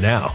now.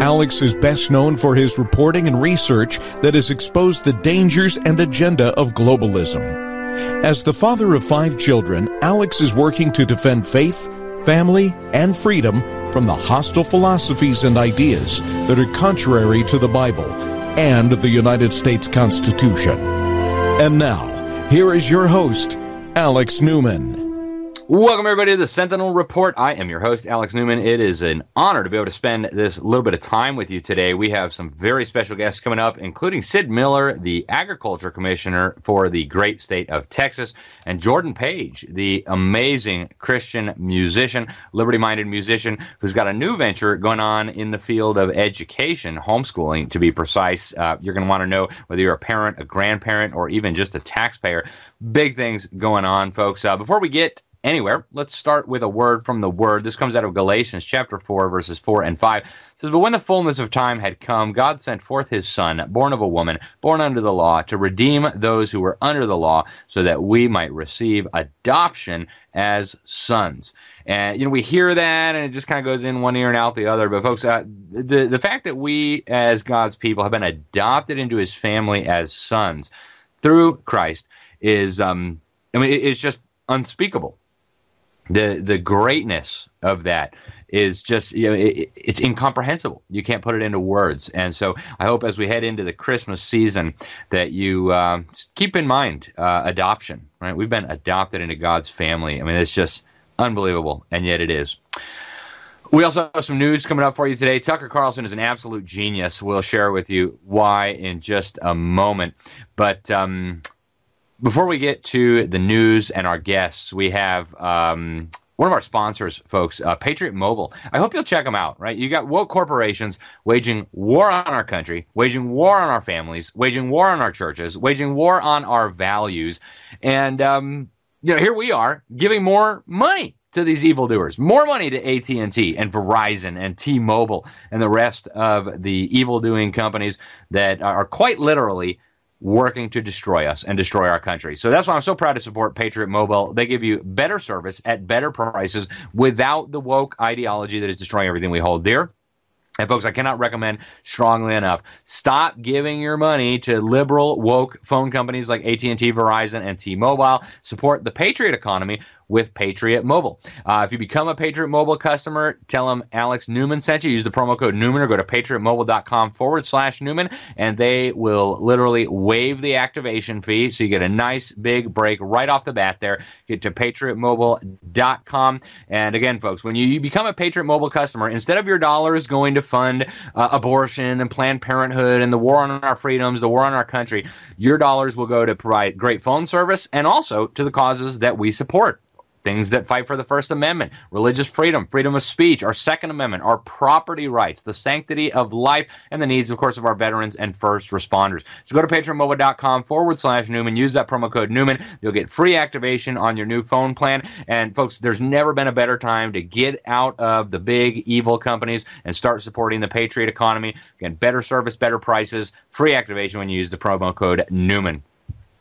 Alex is best known for his reporting and research that has exposed the dangers and agenda of globalism. As the father of five children, Alex is working to defend faith, family, and freedom from the hostile philosophies and ideas that are contrary to the Bible and the United States Constitution. And now, here is your host, Alex Newman. Welcome, everybody, to the Sentinel Report. I am your host, Alex Newman. It is an honor to be able to spend this little bit of time with you today. We have some very special guests coming up, including Sid Miller, the Agriculture Commissioner for the great state of Texas, and Jordan Page, the amazing Christian musician, liberty minded musician, who's got a new venture going on in the field of education, homeschooling to be precise. Uh, you're going to want to know whether you're a parent, a grandparent, or even just a taxpayer. Big things going on, folks. Uh, before we get anywhere. Let's start with a word from the word. This comes out of Galatians chapter 4, verses 4 and 5. It says, But when the fullness of time had come, God sent forth his Son, born of a woman, born under the law, to redeem those who were under the law, so that we might receive adoption as sons. And, you know, we hear that and it just kind of goes in one ear and out the other. But, folks, uh, the, the fact that we, as God's people, have been adopted into his family as sons through Christ is, um, I mean, it's just unspeakable the the greatness of that is just you know it, it's incomprehensible. You can't put it into words. And so I hope as we head into the Christmas season that you uh, keep in mind uh, adoption. Right, we've been adopted into God's family. I mean, it's just unbelievable, and yet it is. We also have some news coming up for you today. Tucker Carlson is an absolute genius. We'll share with you why in just a moment. But um, before we get to the news and our guests, we have um, one of our sponsors, folks, uh, Patriot Mobile. I hope you'll check them out. Right, you got woke corporations waging war on our country, waging war on our families, waging war on our churches, waging war on our values, and um, you know here we are giving more money to these evildoers, more money to AT&T and Verizon and T-Mobile and the rest of the evil-doing companies that are quite literally working to destroy us and destroy our country. So that's why I'm so proud to support Patriot Mobile. They give you better service at better prices without the woke ideology that is destroying everything we hold dear. And folks, I cannot recommend strongly enough. Stop giving your money to liberal woke phone companies like AT&T, Verizon, and T-Mobile. Support the Patriot economy with Patriot Mobile. Uh, if you become a Patriot Mobile customer, tell them Alex Newman sent you. Use the promo code Newman or go to patriotmobile.com forward slash Newman, and they will literally waive the activation fee. So you get a nice big break right off the bat there. Get to patriotmobile.com. And again, folks, when you become a Patriot Mobile customer, instead of your dollars going to fund uh, abortion and Planned Parenthood and the war on our freedoms, the war on our country, your dollars will go to provide great phone service and also to the causes that we support things that fight for the First Amendment, religious freedom, freedom of speech, our Second Amendment, our property rights, the sanctity of life, and the needs, of course, of our veterans and first responders. So go to patriotmobile.com forward slash Newman. Use that promo code Newman. You'll get free activation on your new phone plan. And folks, there's never been a better time to get out of the big evil companies and start supporting the Patriot economy. Again, better service, better prices, free activation when you use the promo code Newman.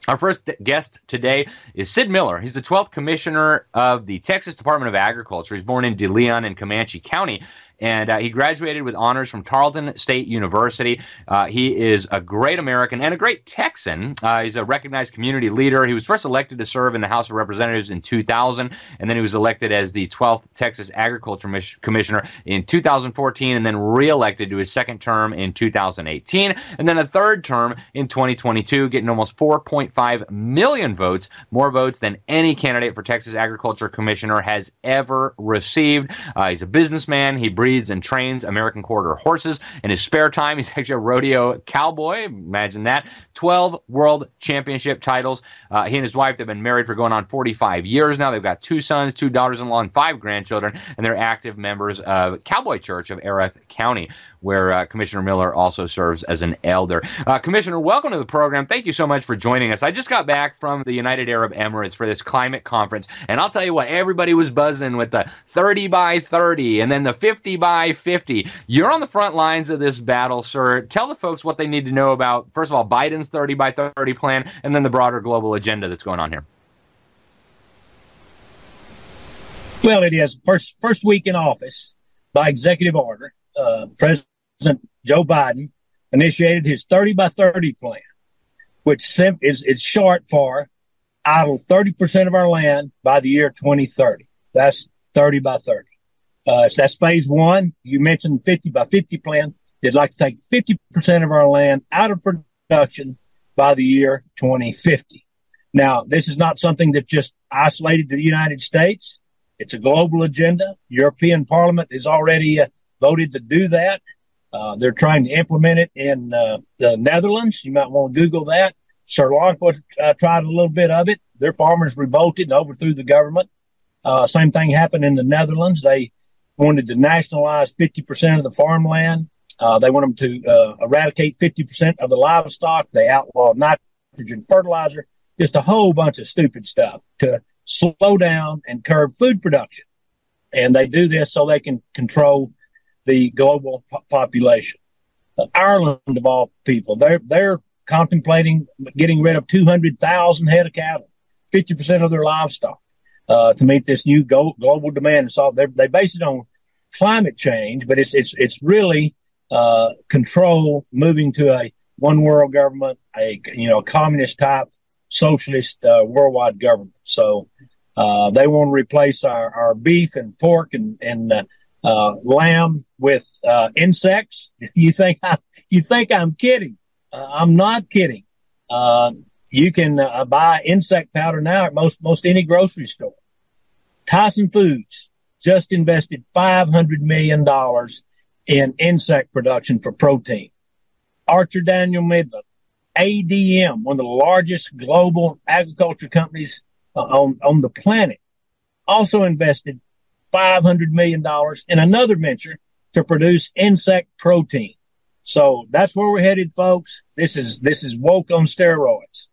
Our first guest today is Sid Miller. He's the 12th commissioner of the Texas Department of Agriculture. He's born in De Leon in Comanche County, and uh, he graduated with honors from Tarleton State University. Uh, he is a great American and a great Texan. Uh, he's a recognized community leader. He was first elected to serve in the House of Representatives in 2000, and then he was elected as the 12th Texas Agriculture Commissioner in 2014, and then reelected to his second term in 2018, and then a third term in 2022, getting almost 4.5 million votes, more votes than any candidate for Texas Agriculture Commissioner has ever received. Uh, he's a businessman. He breeds and trains American quarter horses. In his spare time, he's actually a rodeo cowboy. Imagine that. 12 world championship titles. Uh, he and his wife have been married for going on 45 years now. They've got two sons, two daughters in law, and five grandchildren, and they're active members of Cowboy Church of Erath County where uh, Commissioner Miller also serves as an elder. Uh, Commissioner, welcome to the program. Thank you so much for joining us. I just got back from the United Arab Emirates for this climate conference, and I'll tell you what, everybody was buzzing with the 30 by 30 and then the 50 by 50. You're on the front lines of this battle, sir. Tell the folks what they need to know about, first of all, Biden's 30 by 30 plan, and then the broader global agenda that's going on here. Well, it is first first week in office by executive order. Uh, President Joe Biden initiated his 30 by 30 plan, which is it's short for idle 30% of our land by the year 2030. That's 30 by 30. Uh, so that's phase one. You mentioned the 50 by 50 plan. They'd like to take 50% of our land out of production by the year 2050. Now, this is not something that's just isolated to the United States. It's a global agenda. European Parliament has already uh, voted to do that. Uh, they're trying to implement it in uh, the Netherlands. You might want to Google that. Sri Lanka uh, tried a little bit of it. Their farmers revolted and overthrew the government. Uh, same thing happened in the Netherlands. They wanted to nationalize 50% of the farmland. Uh, they want them to uh, eradicate 50% of the livestock. They outlawed nitrogen fertilizer. Just a whole bunch of stupid stuff to slow down and curb food production. And they do this so they can control the global po- population. Uh, Ireland, of all people, they're they're contemplating getting rid of 200,000 head of cattle, 50% of their livestock, uh, to meet this new global demand. So they base it on climate change, but it's it's it's really uh, control moving to a one world government, a you know communist type socialist uh, worldwide government. So uh, they want to replace our, our beef and pork and and uh, uh, lamb with uh, insects. You think I, you think I'm kidding? I'm not kidding. You can uh, buy insect powder now at most most any grocery store. Tyson Foods just invested five hundred million dollars in insect production for protein. Archer Daniel Midland, ADM, one of the largest global agriculture companies uh, on on the planet, also invested $500 million in another venture to produce insect protein. So that's where we're headed, folks. This is, this is woke on steroids.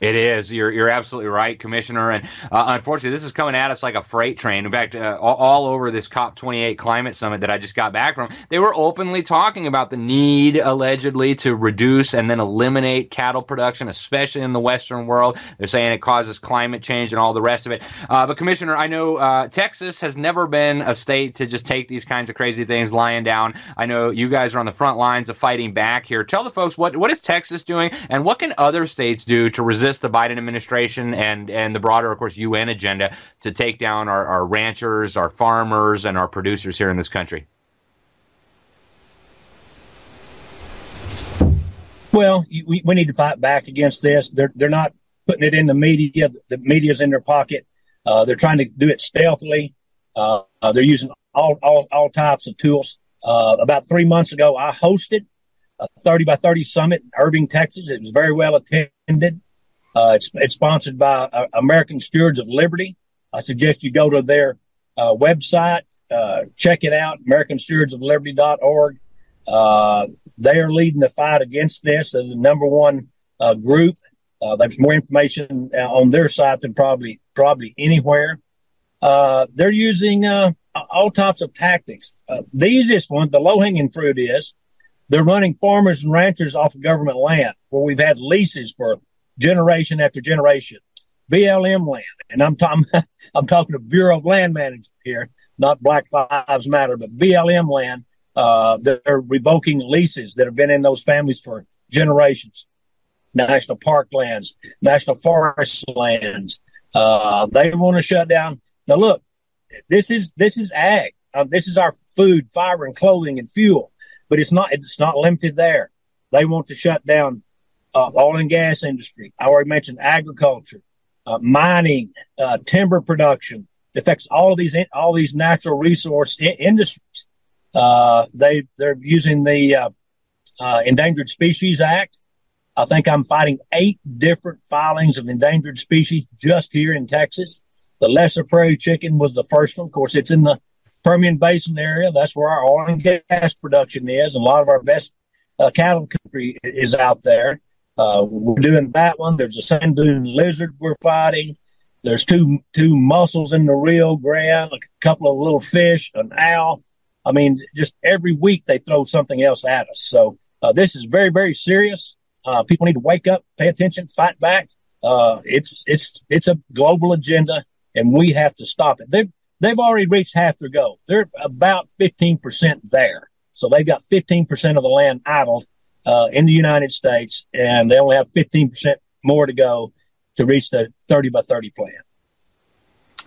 It is. You're you're absolutely right, Commissioner. And uh, unfortunately, this is coming at us like a freight train. In fact, uh, all, all, over this COP28 climate summit that I just got back from, they were openly talking about the need, allegedly, to reduce and then eliminate cattle production, especially in the Western world. They're saying it causes climate change and all the rest of it. Uh, but Commissioner, I know uh, Texas has never been a state to just take these kinds of crazy things lying down. I know you guys are on the front lines of fighting back here. Tell the folks what what is Texas doing, and what can other states do to resist resist the Biden administration and, and the broader, of course, UN agenda to take down our, our ranchers, our farmers, and our producers here in this country? Well, we, we need to fight back against this. They're, they're not putting it in the media. The media's in their pocket. Uh, they're trying to do it stealthily. Uh, they're using all, all, all types of tools. Uh, about three months ago, I hosted a 30 by 30 summit in Irving, Texas. It was very well attended. Uh, it's, it's sponsored by uh, American Stewards of Liberty. I suggest you go to their uh, website, uh, check it out, AmericanStewardsOfLiberty.org. Uh, they are leading the fight against this. They're the number one uh, group. there's more information on their site than probably probably anywhere. they're using all types of tactics. the easiest one, the low hanging fruit is they're running farmers and ranchers off of government land where we've had leases for generation after generation. BLM land, and I'm talking, I'm talking to Bureau of Land Management here. not Black Lives Matter, but BLM land. Uh, they're revoking leases that have been in those families for generations. National park lands, national forest lands. Uh, they want to shut down. Now, look, this is this is ag. Um, this is our food, fiber, and clothing and fuel. But it's not it's not limited there. They want to shut down uh, oil and gas industry. I already mentioned agriculture, uh, mining, uh, timber production. It affects all of these all these natural resource I- industries. Uh, they they're using the uh, uh, Endangered Species Act. I think I'm fighting eight different filings of endangered species just here in Texas. The lesser prairie chicken was the first one. Of course, it's in the Permian Basin area. That's where our oil and gas production is. And a lot of our best cattle country is out there. Uh, we're doing that one. There's a sand dune lizard we're fighting. There's two two mussels in the Rio Grande, a couple of little fish, an owl. I mean, just every week they throw something else at us. So uh, this is very very serious. Uh, people need to wake up, pay attention, fight back. Uh, it's it's it's a global agenda, and we have to stop it. They've they've already reached half their goal. They're about fifteen percent there. So they've got fifteen percent of the land idled uh, in the United States, and they only have 15% more to go to reach the 30 by 30 plan.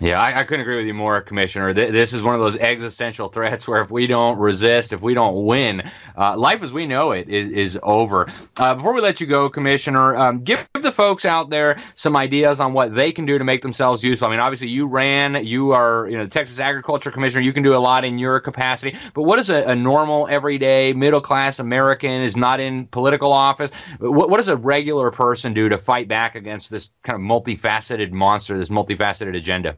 Yeah, I, I, couldn't agree with you more, Commissioner. Th- this is one of those existential threats where if we don't resist, if we don't win, uh, life as we know it is, is over. Uh, before we let you go, Commissioner, um, give the folks out there some ideas on what they can do to make themselves useful. I mean, obviously, you ran, you are, you know, the Texas Agriculture Commissioner. You can do a lot in your capacity. But what does a, a normal, everyday, middle class American is not in political office? What, what does a regular person do to fight back against this kind of multifaceted monster, this multifaceted agenda?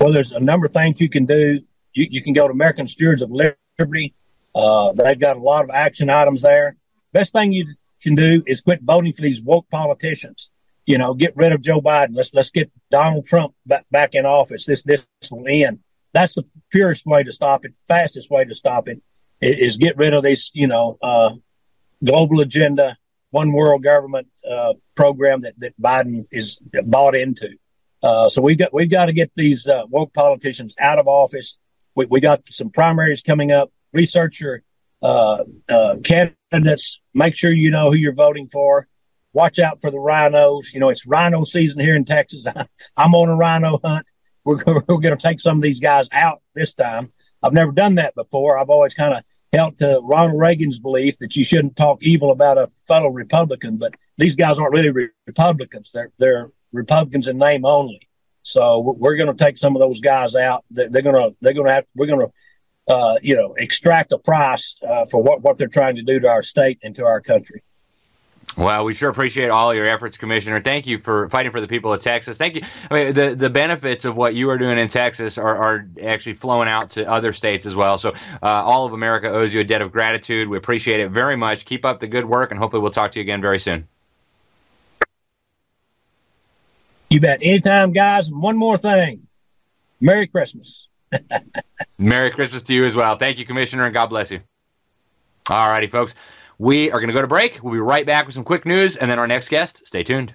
Well, there's a number of things you can do. You, you can go to American Stewards of Liberty. Uh, they've got a lot of action items there. Best thing you can do is quit voting for these woke politicians. You know, get rid of Joe Biden. Let's let's get Donald Trump back, back in office. This this will end. That's the purest way to stop it. Fastest way to stop it is get rid of this. You know, uh, global agenda, one world government uh, program that that Biden is bought into. Uh, so we've got we've got to get these uh, woke politicians out of office. We, we got some primaries coming up. Researcher uh, uh, candidates. Make sure you know who you're voting for. Watch out for the rhinos. You know it's rhino season here in Texas. I'm on a rhino hunt. We're, we're going to take some of these guys out this time. I've never done that before. I've always kind of held to Ronald Reagan's belief that you shouldn't talk evil about a fellow Republican, but these guys aren't really re- Republicans. They're they're Republicans in name only. So we're going to take some of those guys out. They're, going to they're going to have we're going to uh, you know extract a price uh, for what what they're trying to do to our state and to our country. Well, we sure appreciate all your efforts, Commissioner. Thank you for fighting for the people of Texas. Thank you. I mean, the the benefits of what you are doing in Texas are, are actually flowing out to other states as well. So, uh, all of America owes you a debt of gratitude. We appreciate it very much. Keep up the good work, and hopefully, we'll talk to you again very soon. You bet. Anytime, guys. One more thing. Merry Christmas. Merry Christmas to you as well. Thank you, Commissioner, and God bless you. All righty, folks. We are going to go to break. We'll be right back with some quick news and then our next guest. Stay tuned.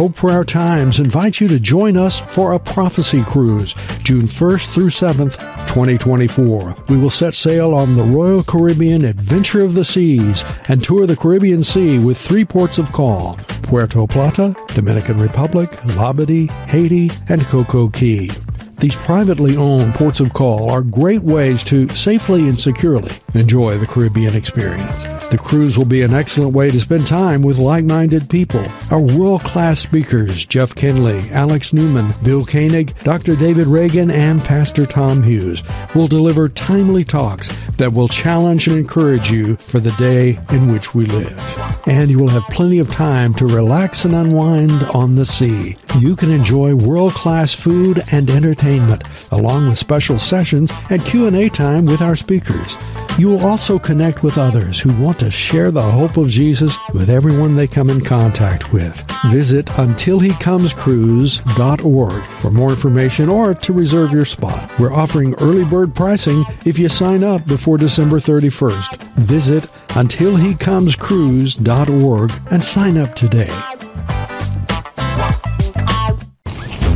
Hope for Our Times invites you to join us for a prophecy cruise, June 1st through 7th, 2024. We will set sail on the Royal Caribbean Adventure of the Seas and tour the Caribbean Sea with three ports of call Puerto Plata, Dominican Republic, Labadee, Haiti, and Coco Cay. These privately owned ports of call are great ways to safely and securely enjoy the Caribbean experience. The cruise will be an excellent way to spend time with like-minded people. Our world-class speakers, Jeff Kinley, Alex Newman, Bill Koenig, Dr. David Reagan, and Pastor Tom Hughes will deliver timely talks that will challenge and encourage you for the day in which we live. And you will have plenty of time to relax and unwind on the sea. You can enjoy world-class food and entertainment, along with special sessions and Q&A time with our speakers. You will also connect with others who want to share the hope of Jesus with everyone they come in contact with. Visit untilhecomescruise.org for more information or to reserve your spot. We're offering early bird pricing if you sign up before December 31st. Visit untilhecomescruise.org and sign up today.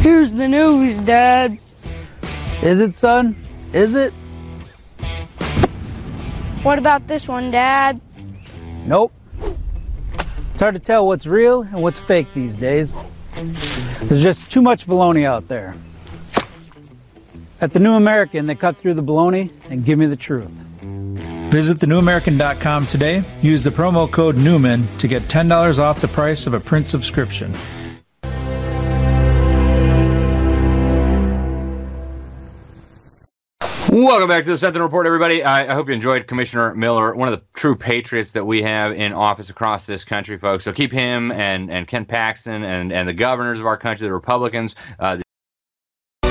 Here's the news, Dad. Is it, son? Is it? What about this one, Dad? Nope. It's hard to tell what's real and what's fake these days. There's just too much baloney out there. At the New American, they cut through the baloney and give me the truth. Visit thenewamerican.com today. Use the promo code Newman to get $10 off the price of a print subscription. Welcome back to the Sentinel Report, everybody. I, I, hope you enjoyed Commissioner Miller, one of the true patriots that we have in office across this country, folks. So keep him and, and Ken Paxton and, and the governors of our country, the Republicans, uh,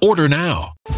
Order now.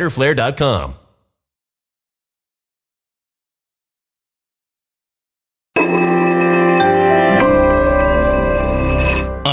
riderflare.com.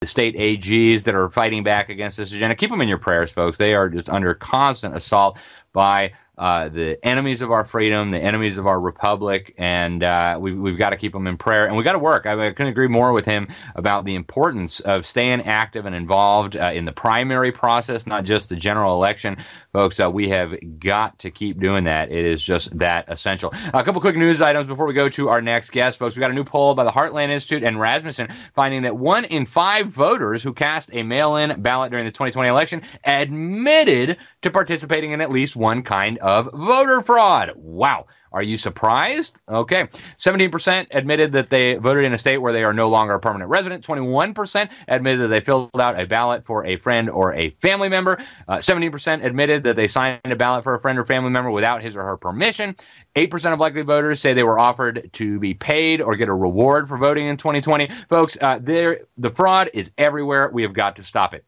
The state AGs that are fighting back against this agenda, keep them in your prayers, folks. They are just under constant assault by uh, the enemies of our freedom, the enemies of our republic, and uh, we, we've got to keep them in prayer. And we got to work. I, I, couldn't agree more with him about the importance of staying active and involved uh, in the primary process, not just the general election. Folks, uh, we have got to keep doing that. It is just that essential. A couple quick news items before we go to our next guest, folks. We got a new poll by the Heartland Institute and Rasmussen finding that one in five voters who cast a mail in ballot during the 2020 election admitted to participating in at least one kind of voter fraud. Wow. Are you surprised? Okay. 17% admitted that they voted in a state where they are no longer a permanent resident. 21% admitted that they filled out a ballot for a friend or a family member. Uh, 17% admitted that they signed a ballot for a friend or family member without his or her permission. 8% of likely voters say they were offered to be paid or get a reward for voting in 2020. Folks, uh, the fraud is everywhere. We have got to stop it.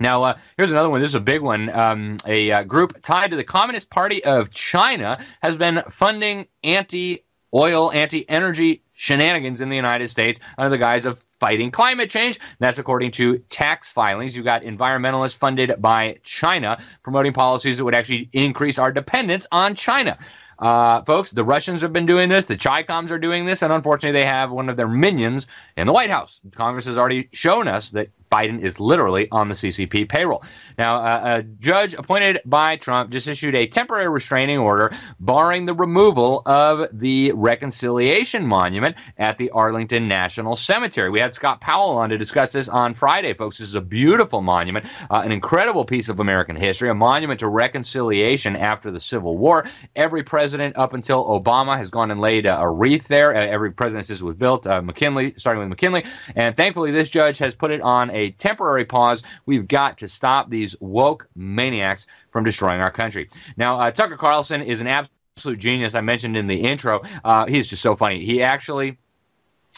Now, uh, here's another one. This is a big one. Um, a uh, group tied to the Communist Party of China has been funding anti oil, anti energy shenanigans in the United States under the guise of fighting climate change. That's according to tax filings. You've got environmentalists funded by China promoting policies that would actually increase our dependence on China. Uh, folks, the Russians have been doing this, the Chicoms are doing this, and unfortunately, they have one of their minions in the White House. Congress has already shown us that Biden is literally on the CCP payroll. Now, uh, a judge appointed by Trump just issued a temporary restraining order barring the removal of the Reconciliation Monument at the Arlington National Cemetery. We had Scott Powell on to discuss this on Friday, folks. This is a beautiful monument, uh, an incredible piece of American history, a monument to reconciliation after the Civil War. Every president up until Obama has gone and laid a, wreath there. Uh, every president since was built, uh, McKinley, starting with McKinley, and thankfully this judge has put it on a a temporary pause. We've got to stop these woke maniacs from destroying our country. Now, uh, Tucker Carlson is an absolute genius. I mentioned in the intro. Uh, he's just so funny. He actually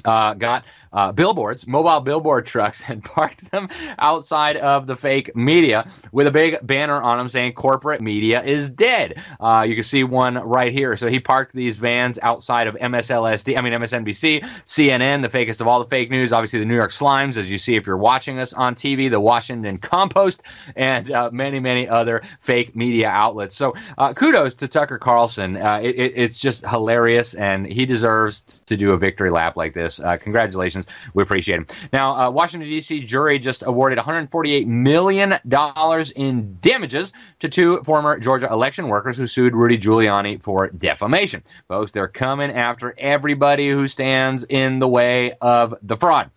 uh, got uh, billboards, mobile billboard trucks, and parked them outside of the fake media with a big banner on them saying corporate media is dead. Uh, you can see one right here. So he parked these vans outside of MSLSD, I mean MSNBC, CNN, the fakest of all the fake news, obviously the New York Slimes, as you see if you're watching us on TV, the Washington Compost, and uh, many, many other fake media outlets. So uh, kudos to Tucker Carlson. Uh, it, it, it's just hilarious, and he deserves to do a victory lap like this. Uh, congratulations we appreciate them. Now, uh, Washington, D.C. jury just awarded $148 million in damages to two former Georgia election workers who sued Rudy Giuliani for defamation. Folks, they're coming after everybody who stands in the way of the fraud.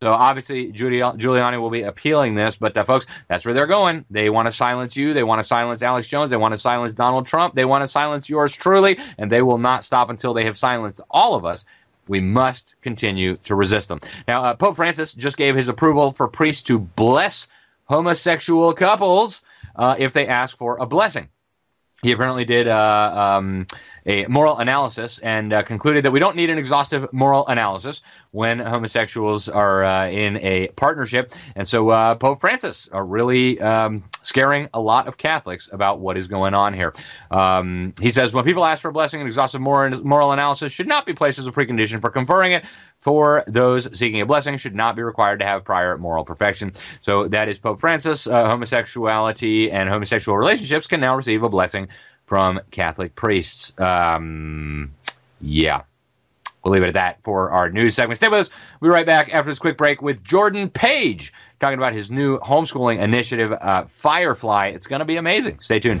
So obviously, Giuliani will be appealing this, but uh, folks, that's where they're going. They want to silence you. They want to silence Alex Jones. They want to silence Donald Trump. They want to silence yours truly, and they will not stop until they have silenced all of us we must continue to resist them. Now, uh, Pope Francis just gave his approval for priests to bless homosexual couples uh, if they ask for a blessing. He apparently did uh, um, a moral analysis and uh, concluded that we don't need an exhaustive moral analysis when homosexuals are uh, in a partnership. And so uh, Pope Francis are really um, scaring a lot of Catholics about what is going on here. Um, he says when people ask for a blessing, an exhaustive moral, moral analysis should not be placed as a precondition for conferring it. For those seeking a blessing, should not be required to have prior moral perfection. So that is Pope Francis. Uh, homosexuality and homosexual relationships can now receive a blessing from Catholic priests. Um, yeah. We'll leave it at that for our news segment. Stay with us. We'll be right back after this quick break with Jordan Page talking about his new homeschooling initiative, uh, Firefly. It's going to be amazing. Stay tuned.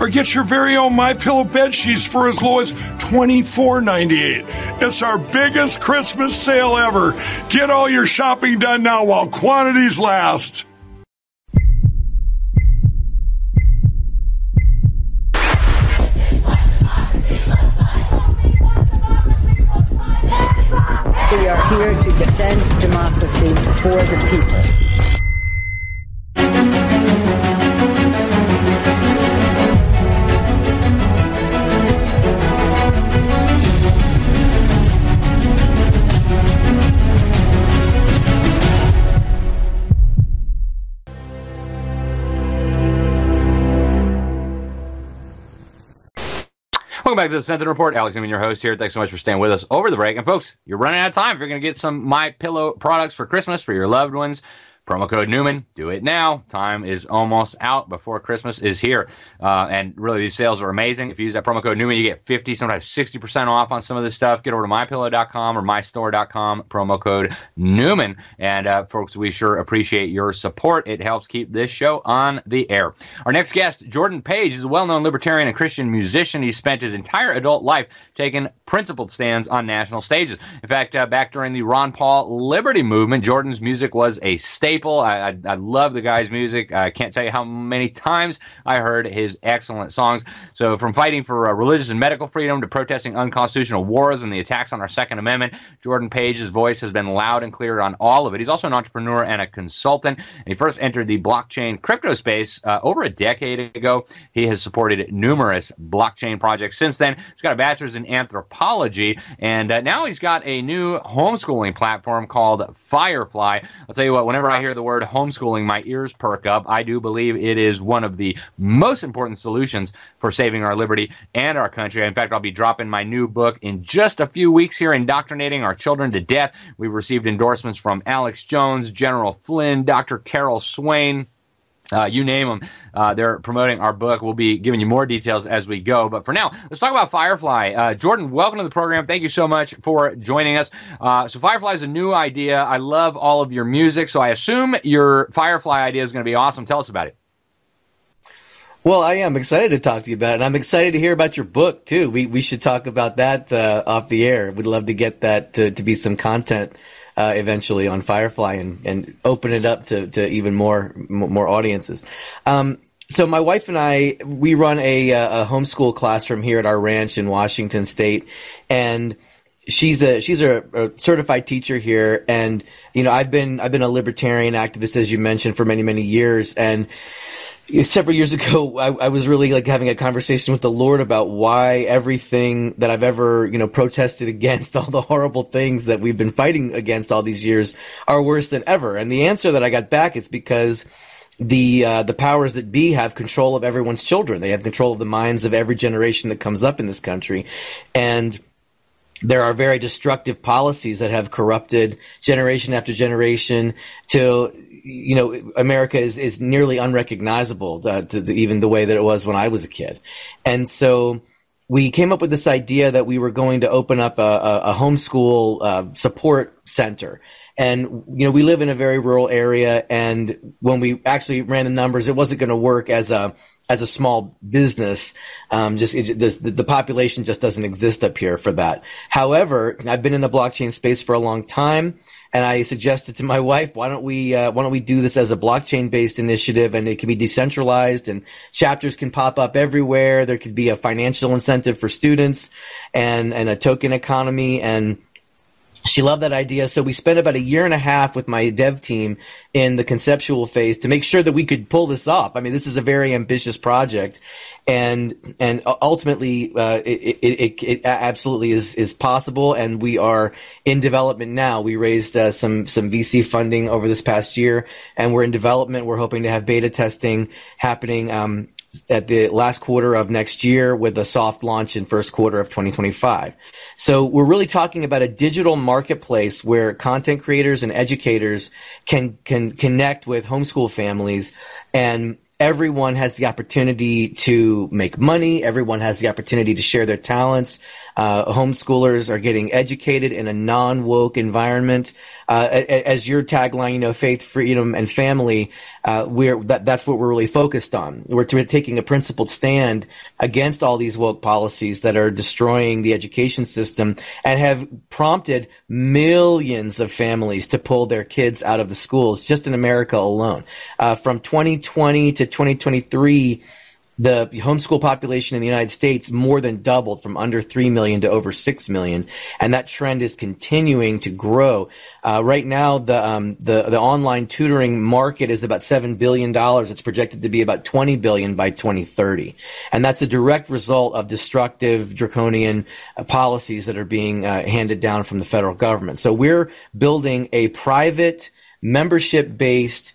or get your very own My Pillow bed sheets for as low as $24.98. It's our biggest Christmas sale ever. Get all your shopping done now while quantities last. We are here to defend democracy for the people. Welcome back to the Sentinel Report. Alex, I'm your host here. Thanks so much for staying with us over the break. And folks, you're running out of time. If you're going to get some My Pillow products for Christmas for your loved ones, Promo code Newman. Do it now. Time is almost out before Christmas is here. Uh, and really, these sales are amazing. If you use that promo code Newman, you get 50, sometimes 60% off on some of this stuff. Get over to mypillow.com or mystore.com, promo code Newman. And uh, folks, we sure appreciate your support. It helps keep this show on the air. Our next guest, Jordan Page, is a well known libertarian and Christian musician. He spent his entire adult life taking principled stands on national stages. In fact, uh, back during the Ron Paul Liberty movement, Jordan's music was a staple. I, I, I love the guy's music. I can't tell you how many times I heard his excellent songs. So, from fighting for uh, religious and medical freedom to protesting unconstitutional wars and the attacks on our Second Amendment, Jordan Page's voice has been loud and clear on all of it. He's also an entrepreneur and a consultant. He first entered the blockchain crypto space uh, over a decade ago. He has supported numerous blockchain projects since then. He's got a bachelor's in anthropology, and uh, now he's got a new homeschooling platform called Firefly. I'll tell you what, whenever I hear the word homeschooling, my ears perk up. I do believe it is one of the most important solutions for saving our liberty and our country. In fact, I'll be dropping my new book in just a few weeks here, Indoctrinating Our Children to Death. We've received endorsements from Alex Jones, General Flynn, Dr. Carol Swain. Uh, you name them. Uh, they're promoting our book. We'll be giving you more details as we go. But for now, let's talk about Firefly. Uh, Jordan, welcome to the program. Thank you so much for joining us. Uh, so, Firefly is a new idea. I love all of your music. So, I assume your Firefly idea is going to be awesome. Tell us about it. Well, I am excited to talk to you about it. And I'm excited to hear about your book too. We we should talk about that uh, off the air. We'd love to get that to, to be some content uh, eventually on Firefly and, and open it up to, to even more more audiences. Um, so my wife and I we run a, a homeschool classroom here at our ranch in Washington State, and she's a she's a, a, certified teacher here, and you know I've been I've been a libertarian activist as you mentioned for many many years, and several years ago, I, I, was really like having a conversation with the Lord about why everything that I've ever, you know, protested against, all the horrible things that we've been fighting against all these years are worse than ever. And the answer that I got back is because the uh, the powers that be have control of everyone's children. They have control of the minds of every generation that comes up in this country, and there are very destructive policies that have corrupted generation after generation till you know, America is, is nearly unrecognizable uh, to the, even the way that it was when I was a kid. And so we came up with this idea that we were going to open up a, a, a homeschool uh, support center. And, you know, we live in a very rural area. And when we actually ran the numbers, it wasn't going to work as a, as a small business, um, just it, the, the, population just doesn't exist up here for that. However, I've been in the blockchain space for a long time and I suggested to my wife, why don't we uh, why don't we do this as a blockchain based initiative, and it can be decentralized, and chapters can pop up everywhere. There could be a financial incentive for students, and and a token economy, and she loved that idea. So we spent about a year and a half with my dev team in the conceptual phase to make sure that we could pull this off. I mean, this is a very ambitious project, and and ultimately, uh, it, it, it, absolutely is is possible. And we are in development now. We raised uh, some some VC funding over this past year, and we're in development. We're hoping to have beta testing happening. Um, at the last quarter of next year with a soft launch in first quarter of 2025. So we're really talking about a digital marketplace where content creators and educators can can connect with homeschool families and everyone has the opportunity to make money. Everyone has the opportunity to share their talents. Uh, homeschoolers are getting educated in a non-woke environment. Uh, as your tagline, you know, faith, freedom, and family, uh, we're that, that's what we're really focused on. We're taking a principled stand against all these woke policies that are destroying the education system and have prompted millions of families to pull their kids out of the schools just in America alone. Uh, from 2020 to 2023 the homeschool population in the United States more than doubled from under 3 million to over 6 million. And that trend is continuing to grow. Uh, right now, the, um, the, the online tutoring market is about $7 billion. It's projected to be about 20 billion by 2030. And that's a direct result of destructive draconian uh, policies that are being uh, handed down from the federal government. So we're building a private membership based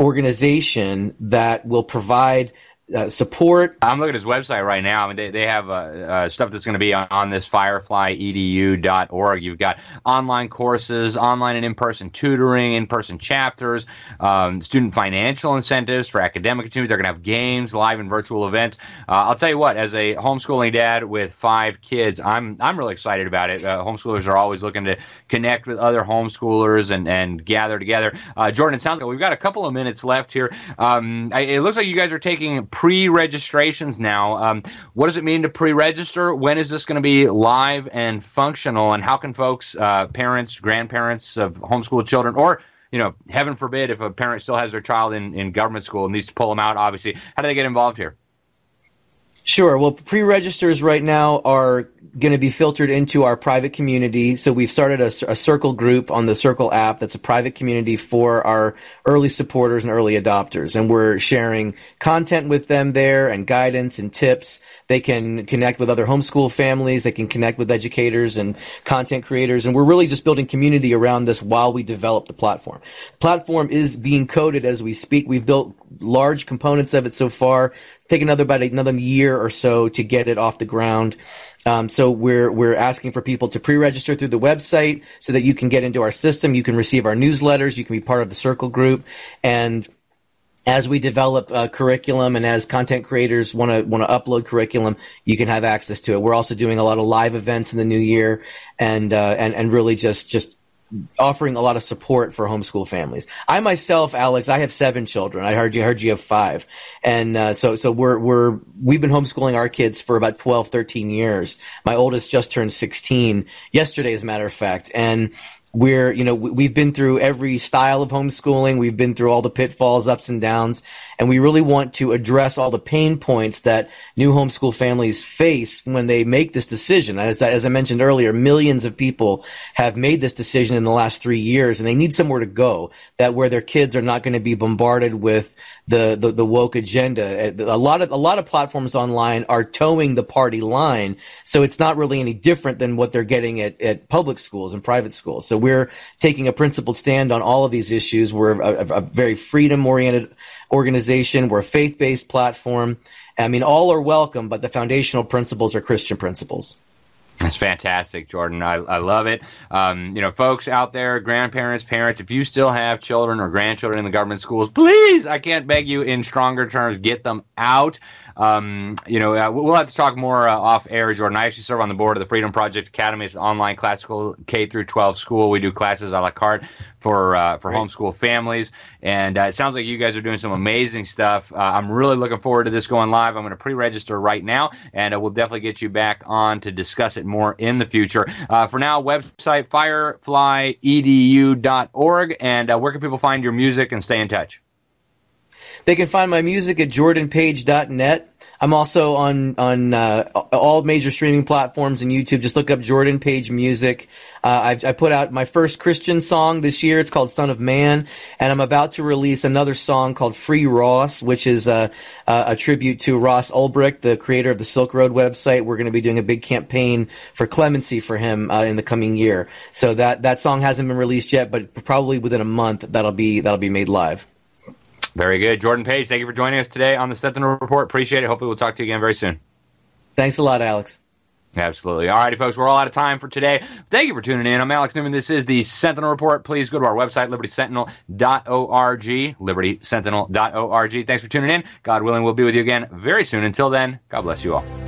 organization that will provide uh, support. I'm looking at his website right now. I mean, they, they have uh, uh, stuff that's going to be on, on this fireflyedu.org. You've got online courses, online and in person tutoring, in person chapters, um, student financial incentives for academic achievement. They're going to have games, live and virtual events. Uh, I'll tell you what, as a homeschooling dad with five kids, I'm I'm really excited about it. Uh, homeschoolers are always looking to connect with other homeschoolers and, and gather together. Uh, Jordan, it sounds like we've got a couple of minutes left here. Um, it looks like you guys are taking pre-registrations now. Um, what does it mean to pre-register? When is this going to be live and functional? And how can folks, uh, parents, grandparents of homeschooled children, or you know, heaven forbid, if a parent still has their child in, in government school and needs to pull them out, obviously, how do they get involved here? Sure. Well, pre-registers right now are going to be filtered into our private community. So we've started a, a, circle group on the Circle app that's a private community for our early supporters and early adopters. And we're sharing content with them there and guidance and tips. They can connect with other homeschool families. They can connect with educators and content creators. And we're really just building community around this while we develop the platform. The platform is being coded as we speak. We've built large components of it so far. Take another about another year or so to get it off the ground. Um, so we're we're asking for people to pre-register through the website so that you can get into our system. You can receive our newsletters. You can be part of the Circle group, and as we develop uh, curriculum and as content creators want to want to upload curriculum, you can have access to it. We're also doing a lot of live events in the new year, and uh, and and really just just offering a lot of support for homeschool families. I myself, Alex, I have seven children. I heard you heard you have five, and uh, so so we're we're we've been homeschooling our kids for about 12, 13 years. My oldest just turned sixteen yesterday, as a matter of fact, and we're you know we've been through every style of homeschooling we've been through all the pitfalls ups and downs and we really want to address all the pain points that new homeschool families face when they make this decision as, as i mentioned earlier millions of people have made this decision in the last three years and they need somewhere to go that where their kids are not going to be bombarded with the, the, the woke agenda. A lot of a lot of platforms online are toeing the party line, so it's not really any different than what they're getting at, at public schools and private schools. So we're taking a principled stand on all of these issues. We're a, a, very freedom oriented organization. We're a faith based platform. I mean, all are welcome, but the foundational principles are Christian principles. That's fantastic, Jordan. I, I love it. Um, you know, folks out there, grandparents, parents, if you still have children or grandchildren in the government schools, please, I can't beg you in stronger terms, get them out. Um, you know, uh, we'll have to talk more uh, off air, Jordan. I actually serve on the board of the Freedom Project Academy. It's an online classical K through 12 school. We do classes a la carte for uh, for homeschool families, and uh, it sounds like you guys are doing some amazing stuff. Uh, I'm really looking forward to this going live. I'm going to pre-register right now, and uh, we'll definitely get you back on to discuss it more in the future. for now, website fireflyedu.org, and where can people find your music and stay in touch? They can find my music at jordanpage.net. I'm also on on uh, all major streaming platforms and YouTube. Just look up Jordan Page Music. Uh, i put out my first Christian song this year. It's called "Son of Man," and I'm about to release another song called "Free Ross," which is a, a tribute to Ross Ulbricht, the creator of the Silk Road website. We're going to be doing a big campaign for clemency for him uh, in the coming year. So that that song hasn't been released yet, but probably within a month that'll be that'll be made live. Very good. Jordan Page, thank you for joining us today on the Sentinel Report. Appreciate it. Hopefully, we'll talk to you again very soon. Thanks a lot, Alex. Absolutely. All righty, folks, we're all out of time for today. Thank you for tuning in. I'm Alex Newman. This is the Sentinel Report. Please go to our website, libertysentinel.org, libertysentinel.org. Thanks for tuning in. God willing, we'll be with you again very soon. Until then, God bless you all.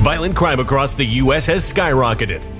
Violent crime across the U.S. has skyrocketed.